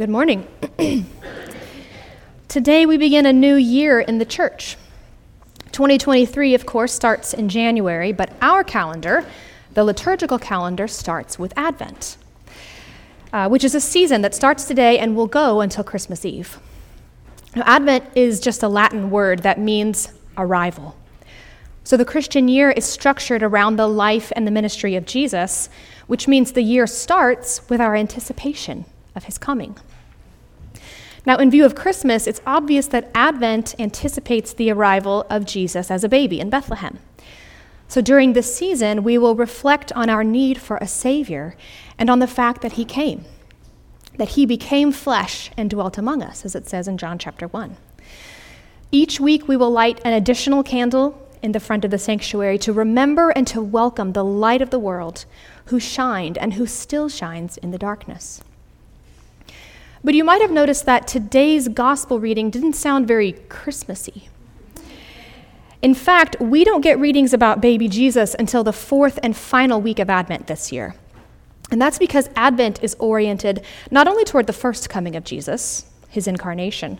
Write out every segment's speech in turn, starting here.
Good morning. Today we begin a new year in the church. 2023, of course, starts in January, but our calendar, the liturgical calendar, starts with Advent, uh, which is a season that starts today and will go until Christmas Eve. Now, Advent is just a Latin word that means arrival. So the Christian year is structured around the life and the ministry of Jesus, which means the year starts with our anticipation of his coming. Now, in view of Christmas, it's obvious that Advent anticipates the arrival of Jesus as a baby in Bethlehem. So during this season, we will reflect on our need for a Savior and on the fact that He came, that He became flesh and dwelt among us, as it says in John chapter 1. Each week, we will light an additional candle in the front of the sanctuary to remember and to welcome the light of the world who shined and who still shines in the darkness. But you might have noticed that today's gospel reading didn't sound very Christmassy. In fact, we don't get readings about baby Jesus until the fourth and final week of Advent this year. And that's because Advent is oriented not only toward the first coming of Jesus, his incarnation,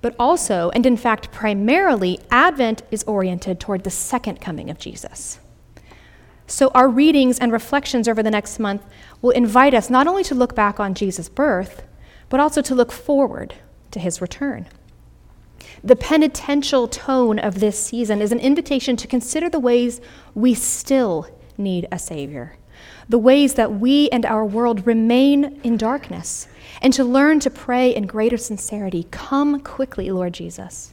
but also, and in fact primarily, Advent is oriented toward the second coming of Jesus. So, our readings and reflections over the next month will invite us not only to look back on Jesus' birth, but also to look forward to his return. The penitential tone of this season is an invitation to consider the ways we still need a Savior, the ways that we and our world remain in darkness, and to learn to pray in greater sincerity Come quickly, Lord Jesus.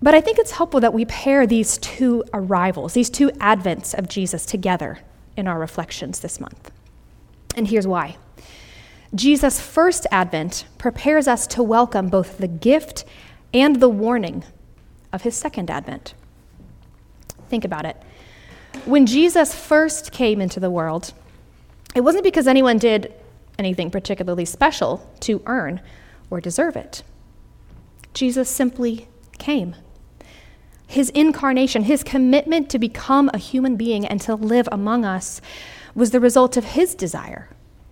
But I think it's helpful that we pair these two arrivals, these two advents of Jesus together in our reflections this month. And here's why. Jesus' first advent prepares us to welcome both the gift and the warning of his second advent. Think about it. When Jesus first came into the world, it wasn't because anyone did anything particularly special to earn or deserve it. Jesus simply came. His incarnation, his commitment to become a human being and to live among us, was the result of his desire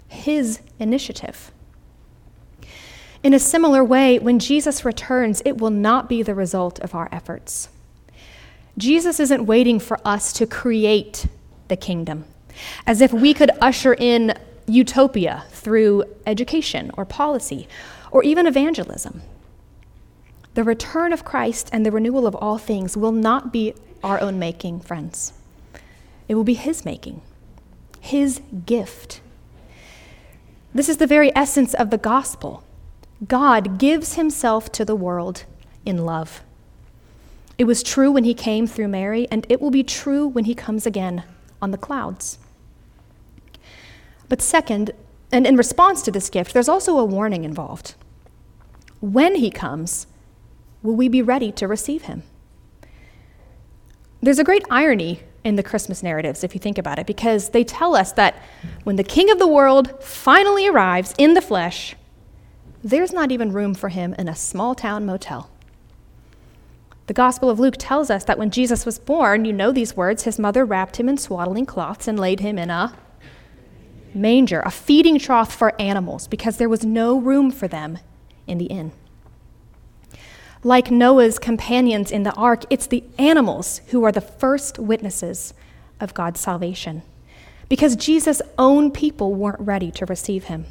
his initiative. In a similar way, when Jesus returns, it will not be the result of our efforts. Jesus isn't waiting for us to create the kingdom, as if we could usher in utopia through education or policy or even evangelism. The return of Christ and the renewal of all things will not be our own making, friends. It will be His making, His gift. This is the very essence of the gospel. God gives himself to the world in love. It was true when he came through Mary, and it will be true when he comes again on the clouds. But second, and in response to this gift, there's also a warning involved. When he comes, will we be ready to receive him? There's a great irony in the Christmas narratives, if you think about it, because they tell us that when the King of the world finally arrives in the flesh, there's not even room for him in a small town motel. The Gospel of Luke tells us that when Jesus was born, you know these words, his mother wrapped him in swaddling cloths and laid him in a manger, a feeding trough for animals, because there was no room for them in the inn. Like Noah's companions in the ark, it's the animals who are the first witnesses of God's salvation because Jesus' own people weren't ready to receive him.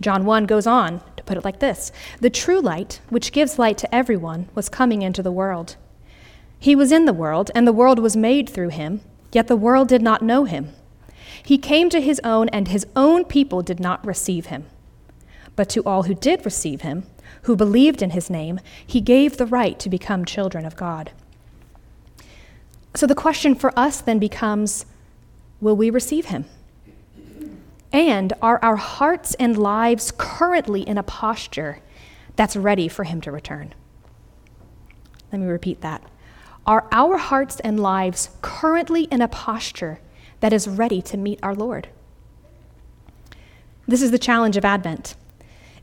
John 1 goes on to put it like this The true light, which gives light to everyone, was coming into the world. He was in the world, and the world was made through him, yet the world did not know him. He came to his own, and his own people did not receive him. But to all who did receive him, who believed in his name, he gave the right to become children of God. So the question for us then becomes will we receive him? And are our hearts and lives currently in a posture that's ready for him to return? Let me repeat that. Are our hearts and lives currently in a posture that is ready to meet our Lord? This is the challenge of Advent.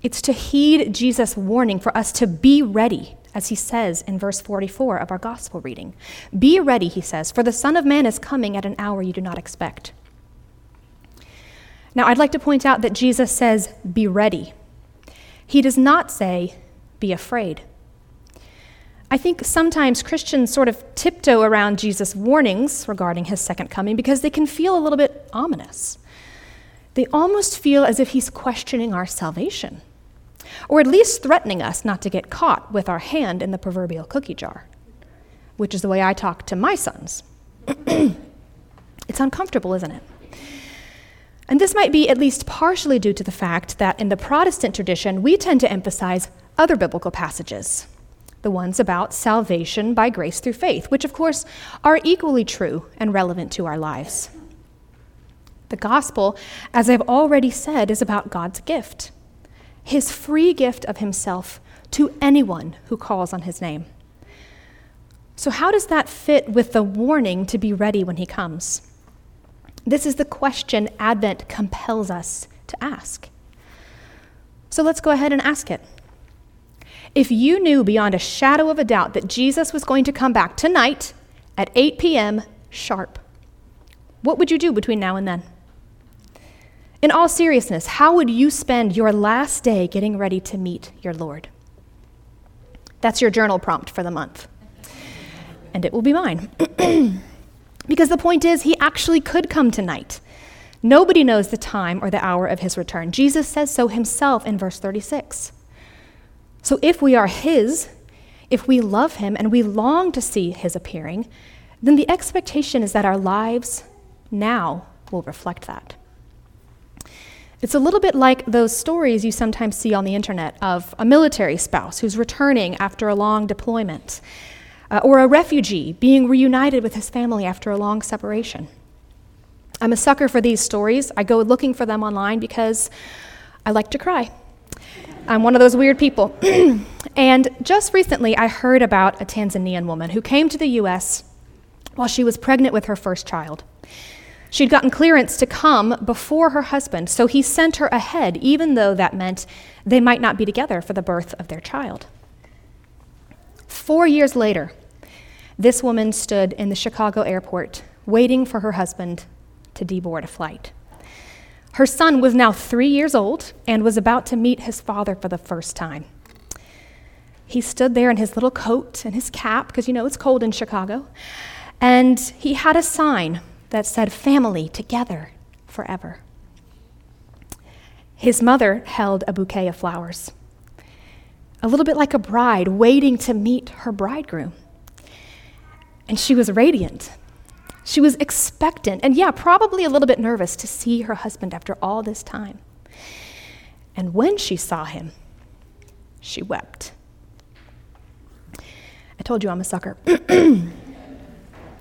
It's to heed Jesus' warning for us to be ready, as he says in verse 44 of our gospel reading. Be ready, he says, for the Son of Man is coming at an hour you do not expect. Now, I'd like to point out that Jesus says, be ready. He does not say, be afraid. I think sometimes Christians sort of tiptoe around Jesus' warnings regarding his second coming because they can feel a little bit ominous. They almost feel as if he's questioning our salvation, or at least threatening us not to get caught with our hand in the proverbial cookie jar, which is the way I talk to my sons. it's uncomfortable, isn't it? And this might be at least partially due to the fact that in the Protestant tradition, we tend to emphasize other biblical passages, the ones about salvation by grace through faith, which of course are equally true and relevant to our lives. The gospel, as I've already said, is about God's gift, his free gift of himself to anyone who calls on his name. So, how does that fit with the warning to be ready when he comes? This is the question Advent compels us to ask. So let's go ahead and ask it. If you knew beyond a shadow of a doubt that Jesus was going to come back tonight at 8 p.m. sharp, what would you do between now and then? In all seriousness, how would you spend your last day getting ready to meet your Lord? That's your journal prompt for the month. And it will be mine. Because the point is, he actually could come tonight. Nobody knows the time or the hour of his return. Jesus says so himself in verse 36. So if we are his, if we love him and we long to see his appearing, then the expectation is that our lives now will reflect that. It's a little bit like those stories you sometimes see on the internet of a military spouse who's returning after a long deployment uh, or a refugee being reunited with his family after a long separation. I'm a sucker for these stories. I go looking for them online because I like to cry. I'm one of those weird people. and just recently, I heard about a Tanzanian woman who came to the US while she was pregnant with her first child. She'd gotten clearance to come before her husband, so he sent her ahead, even though that meant they might not be together for the birth of their child. Four years later, this woman stood in the Chicago airport waiting for her husband to deboard a flight. Her son was now three years old and was about to meet his father for the first time. He stood there in his little coat and his cap, because you know it's cold in Chicago, and he had a sign that said, Family together forever. His mother held a bouquet of flowers, a little bit like a bride waiting to meet her bridegroom. And she was radiant. She was expectant, and yeah, probably a little bit nervous to see her husband after all this time. And when she saw him, she wept. I told you I'm a sucker.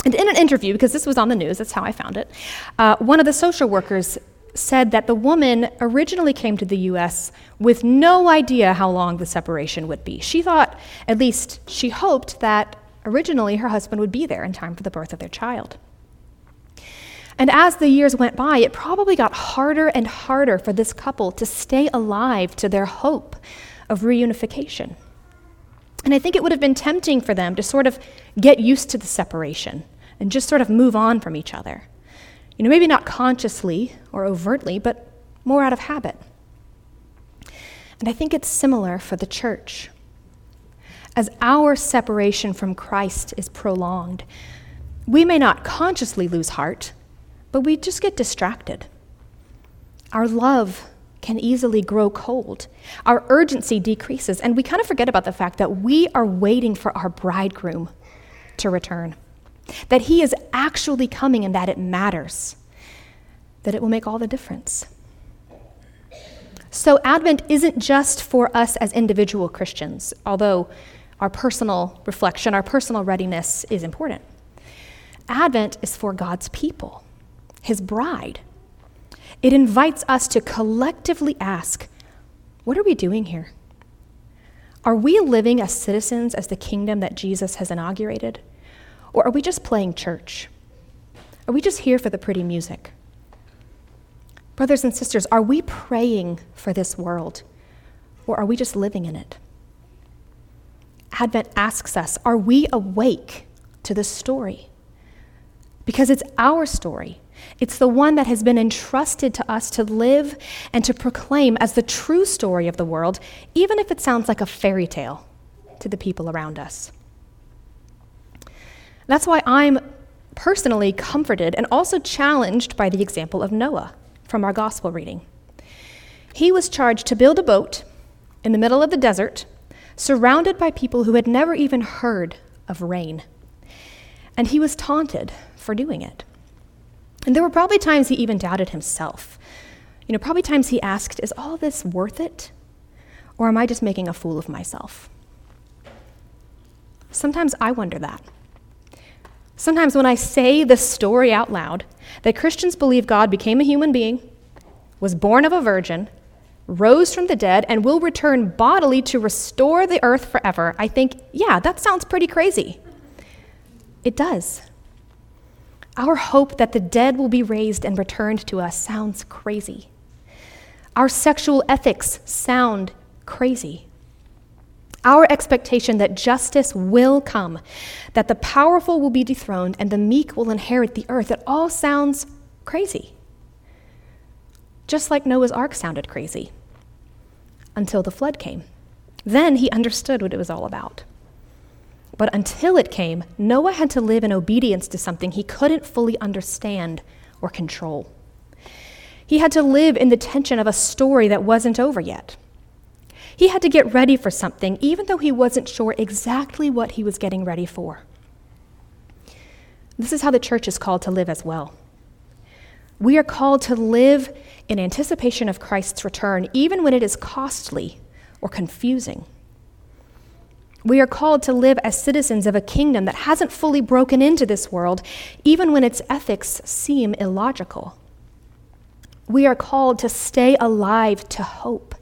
and in an interview, because this was on the news, that's how I found it, uh, one of the social workers said that the woman originally came to the US with no idea how long the separation would be. She thought, at least she hoped, that Originally, her husband would be there in time for the birth of their child. And as the years went by, it probably got harder and harder for this couple to stay alive to their hope of reunification. And I think it would have been tempting for them to sort of get used to the separation and just sort of move on from each other. You know, maybe not consciously or overtly, but more out of habit. And I think it's similar for the church as our separation from Christ is prolonged, we may not consciously lose heart, but we just get distracted. Our love can easily grow cold. Our urgency decreases, and we kind of forget about the fact that we are waiting for our bridegroom to return, that he is actually coming and that it matters, that it will make all the difference. So, Advent isn't just for us as individual Christians, although our personal reflection, our personal readiness is important. Advent is for God's people, His bride. It invites us to collectively ask, what are we doing here? Are we living as citizens as the kingdom that Jesus has inaugurated? Or are we just playing church? Are we just here for the pretty music? Brothers and sisters, are we praying for this world? Or are we just living in it? Advent asks us are we awake to the story? Because it's our story, It's the one that has been entrusted to us to live and to proclaim as the true story of the world, even if it sounds like a fairy tale to the people around us. That's why I'm personally comforted and also challenged by the example of Noah from our gospel reading. He was charged to build a boat in the middle of the desert, surrounded by people who had never even heard of rain. And he was taunted for doing it. And there were probably times he even doubted himself. You know, probably times he asked, Is all this worth it? Or am I just making a fool of myself? Sometimes I wonder that. Sometimes when I say the story out loud that Christians believe God became a human being, was born of a virgin, rose from the dead, and will return bodily to restore the earth forever, I think, yeah, that sounds pretty crazy. It does. Our hope that the dead will be raised and returned to us sounds crazy. Our sexual ethics sound crazy. Our expectation that justice will come, that the powerful will be dethroned, and the meek will inherit the earth, it all sounds crazy. Just like Noah's ark sounded crazy until the flood came. Then he understood what it was all about. But until it came, Noah had to live in obedience to something he couldn't fully understand or control. He had to live in the tension of a story that wasn't over yet. He had to get ready for something, even though he wasn't sure exactly what he was getting ready for. This is how the church is called to live as well. We are called to live in anticipation of Christ's return, even when it is costly or confusing. We are called to live as citizens of a kingdom that hasn't fully broken into this world, even when its ethics seem illogical. We are called to stay alive to hope,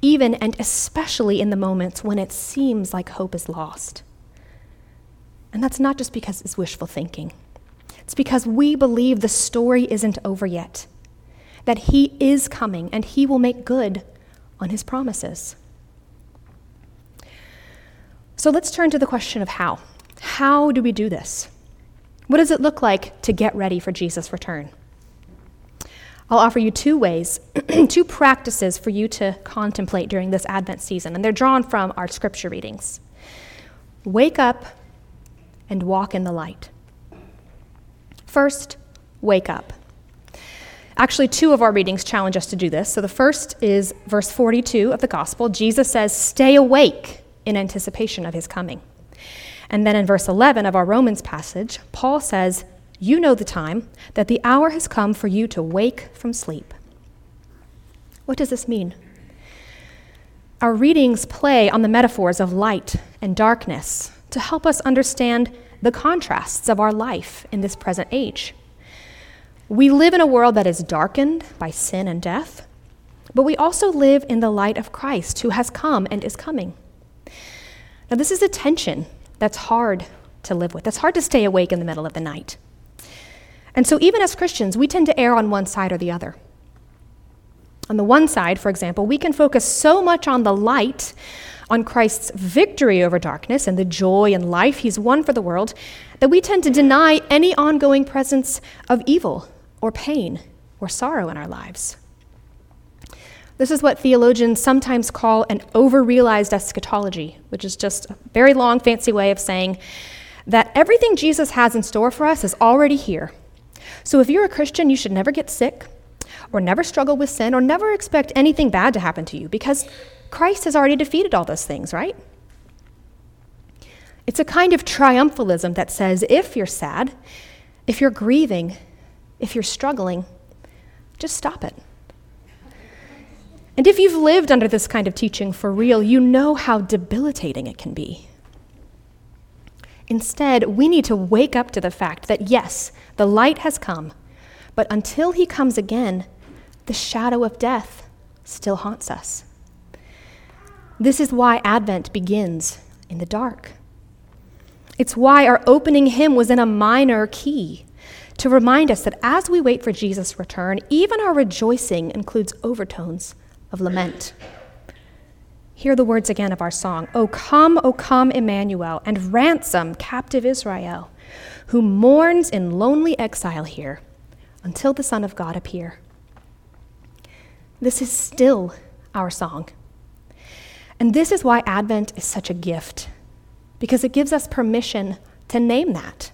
even and especially in the moments when it seems like hope is lost. And that's not just because it's wishful thinking, it's because we believe the story isn't over yet, that He is coming and He will make good on His promises. So let's turn to the question of how. How do we do this? What does it look like to get ready for Jesus' return? I'll offer you two ways, two practices for you to contemplate during this Advent season, and they're drawn from our scripture readings. Wake up and walk in the light. First, wake up. Actually, two of our readings challenge us to do this. So the first is verse 42 of the Gospel. Jesus says, Stay awake in anticipation of his coming. And then in verse 11 of our Romans passage, Paul says, You know the time, that the hour has come for you to wake from sleep. What does this mean? Our readings play on the metaphors of light and darkness to help us understand the contrasts of our life in this present age. We live in a world that is darkened by sin and death, but we also live in the light of Christ who has come and is coming. Now, this is a tension that's hard to live with. It's hard to stay awake in the middle of the night. And so, even as Christians, we tend to err on one side or the other. On the one side, for example, we can focus so much on the light, on Christ's victory over darkness and the joy and life he's won for the world, that we tend to deny any ongoing presence of evil or pain or sorrow in our lives. This is what theologians sometimes call an over-realized eschatology, which is just a very long, fancy way of saying that everything Jesus has in store for us is already here. So if you're a Christian, you should never get sick, or never struggle with sin, or never expect anything bad to happen to you, because Christ has already defeated all those things, right? It's a kind of triumphalism that says if you're sad, if you're grieving, if you're struggling, just stop it. And if you've lived under this kind of teaching for real, you know how debilitating it can be. Instead, we need to wake up to the fact that yes, the light has come, but until he comes again, the shadow of death still haunts us. This is why Advent begins in the dark. It's why our opening hymn was in a minor key to remind us that as we wait for Jesus' return, even our rejoicing includes overtones of lament. Hear the words again of our song O come, O come, Emmanuel, and ransom captive Israel, who mourns in lonely exile here. until the Son of God appear. This is still our song. And this is why Advent is such a gift, because it gives us permission to name that.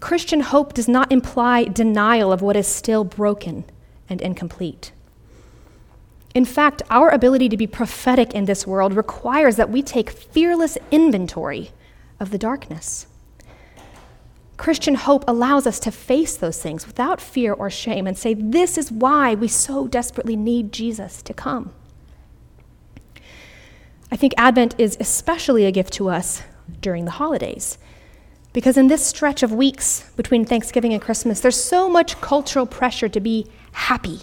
Christian hope does not imply denial of what is still broken and incomplete. In fact, our ability to be prophetic in this world requires that we take fearless inventory of the darkness. Christian hope allows us to face those things without fear or shame and say, This is why we so desperately need Jesus to come. I think Advent is especially a gift to us during the holidays. Because in this stretch of weeks between Thanksgiving and Christmas, there's so much cultural pressure to be happy,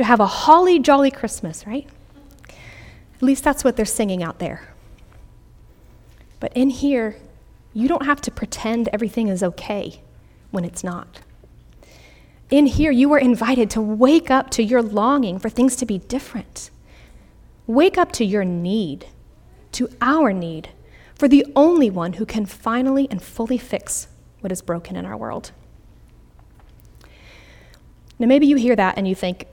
to have a holly jolly Christmas, right? At least that's what they're singing out there. But in here, you don't have to pretend everything is okay when it's not. In here, you are invited to wake up to your longing for things to be different. Wake up to your need, to our need, for the only one who can finally and fully fix what is broken in our world. Now, maybe you hear that and you think,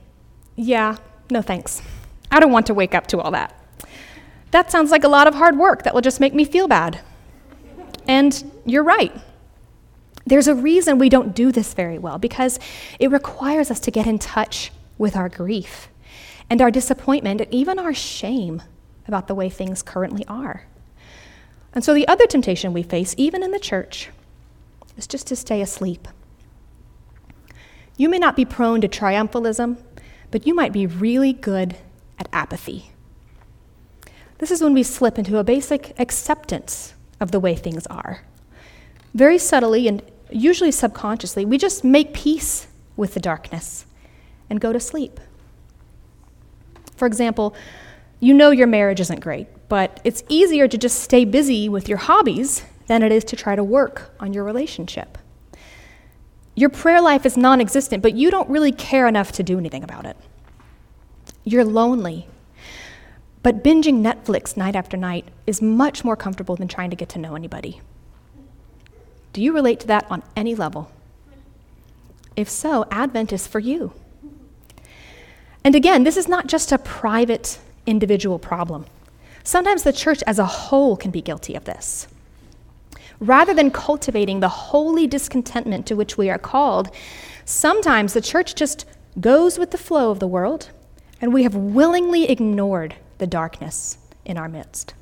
yeah, no thanks. I don't want to wake up to all that. That sounds like a lot of hard work that will just make me feel bad. And you're right. There's a reason we don't do this very well because it requires us to get in touch with our grief and our disappointment and even our shame about the way things currently are. And so, the other temptation we face, even in the church, is just to stay asleep. You may not be prone to triumphalism, but you might be really good at apathy. This is when we slip into a basic acceptance of the way things are. Very subtly and usually subconsciously, we just make peace with the darkness and go to sleep. For example, you know your marriage isn't great, but it's easier to just stay busy with your hobbies than it is to try to work on your relationship. Your prayer life is non existent, but you don't really care enough to do anything about it. You're lonely but binging Netflix night after night is much more comfortable than trying to get to know anybody. Do you relate to that on any level? If so, Advent is for you. And again, this is not just a private individual problem. Sometimes the church as a whole can be guilty of this. Rather than cultivating the holy discontentment to which we are called, sometimes the church just goes with the flow of the world, and we have willingly ignored the darkness in our midst.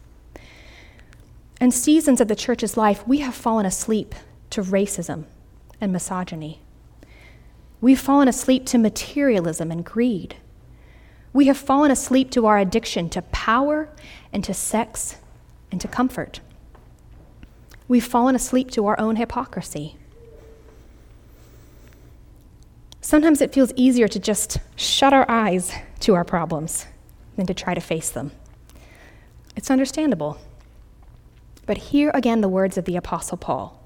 In seasons of the church's life, we have fallen asleep to racism and misogyny. We've fallen asleep to materialism and greed. We have fallen asleep to our addiction to power and to sex and to comfort. We've fallen asleep to our own hypocrisy. Sometimes it feels easier to just shut our eyes to our problems than to try to face them. It's understandable. But hear again the words of the Apostle Paul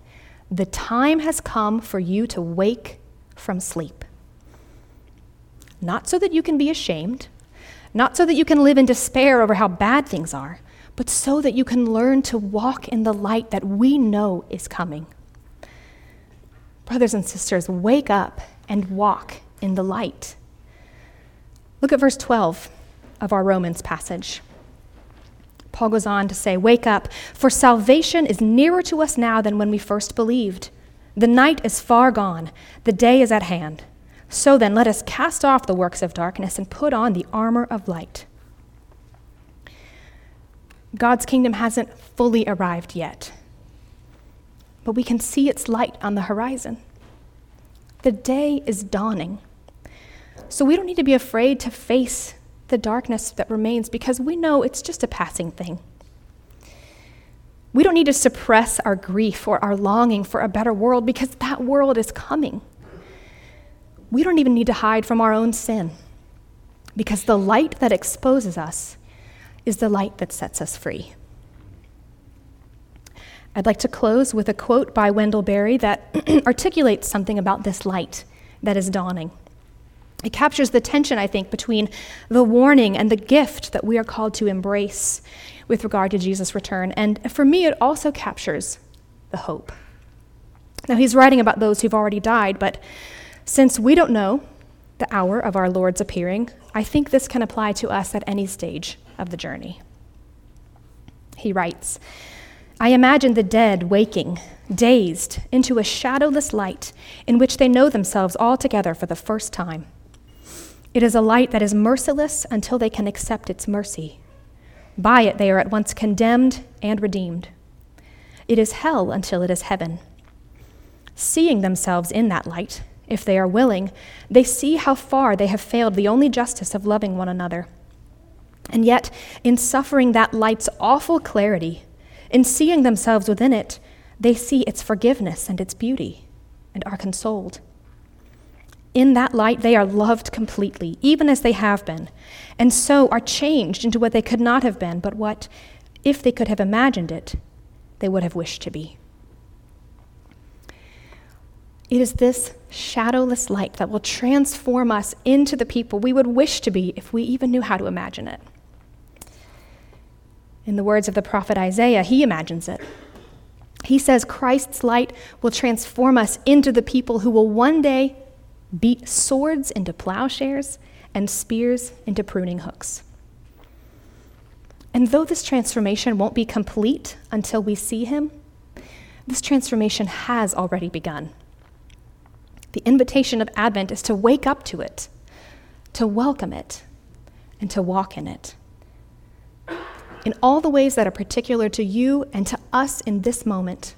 The time has come for you to wake from sleep. Not so that you can be ashamed, not so that you can live in despair over how bad things are, but so that you can learn to walk in the light that we know is coming. Brothers and sisters, wake up and walk in the light. Look at verse 12 of our Romans passage. Paul goes on to say, Wake up, for salvation is nearer to us now than when we first believed. The night is far gone, the day is at hand. So then, let us cast off the works of darkness and put on the armor of light. God's kingdom hasn't fully arrived yet, but we can see its light on the horizon. The day is dawning. So we don't need to be afraid to face the darkness that remains because we know it's just a passing thing. We don't need to suppress our grief or our longing for a better world because that world is coming. We don't even need to hide from our own sin because the light that exposes us is the light that sets us free. I'd like to close with a quote by Wendell Berry that articulates something about this light that is dawning. It captures the tension, I think, between the warning and the gift that we are called to embrace with regard to Jesus' return. And for me, it also captures the hope. Now, he's writing about those who've already died, but Since we don't know the hour of our Lord's appearing, I think this can apply to us at any stage of the journey. He writes, I imagine the dead waking, dazed, into a shadowless light in which they know themselves all together for the first time. It is a light that is merciless until they can accept its mercy. By it, they are at once condemned and redeemed. It is hell until it is heaven. Seeing themselves in that light, if they are willing, they see how far they have failed the only justice of loving one another. And yet, in suffering that light's awful clarity, in seeing themselves within it, they see its forgiveness and its beauty and are consoled. In that light, they are loved completely, even as they have been, and so are changed into what they could not have been, but what, if they could have imagined it, they would have wished to be. It is this shadowless light that will transform us into the people we would wish to be if we even knew how to imagine it. In the words of the prophet Isaiah, he imagines it. He says Christ's light will transform us into the people who will one day beat swords into plowshares and spears into pruning hooks. And though this transformation won't be complete until we see him, this transformation has already begun. The invitation of Advent is to wake up to it, to welcome it, and to walk in it. In all the ways that are particular to you and to us in this moment,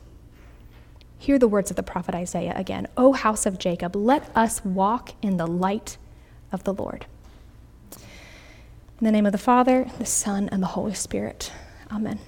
hear the words of the prophet Isaiah again O house of Jacob, let us walk in the light of the Lord. In the name of the Father, the Son, and the Holy Spirit. Amen.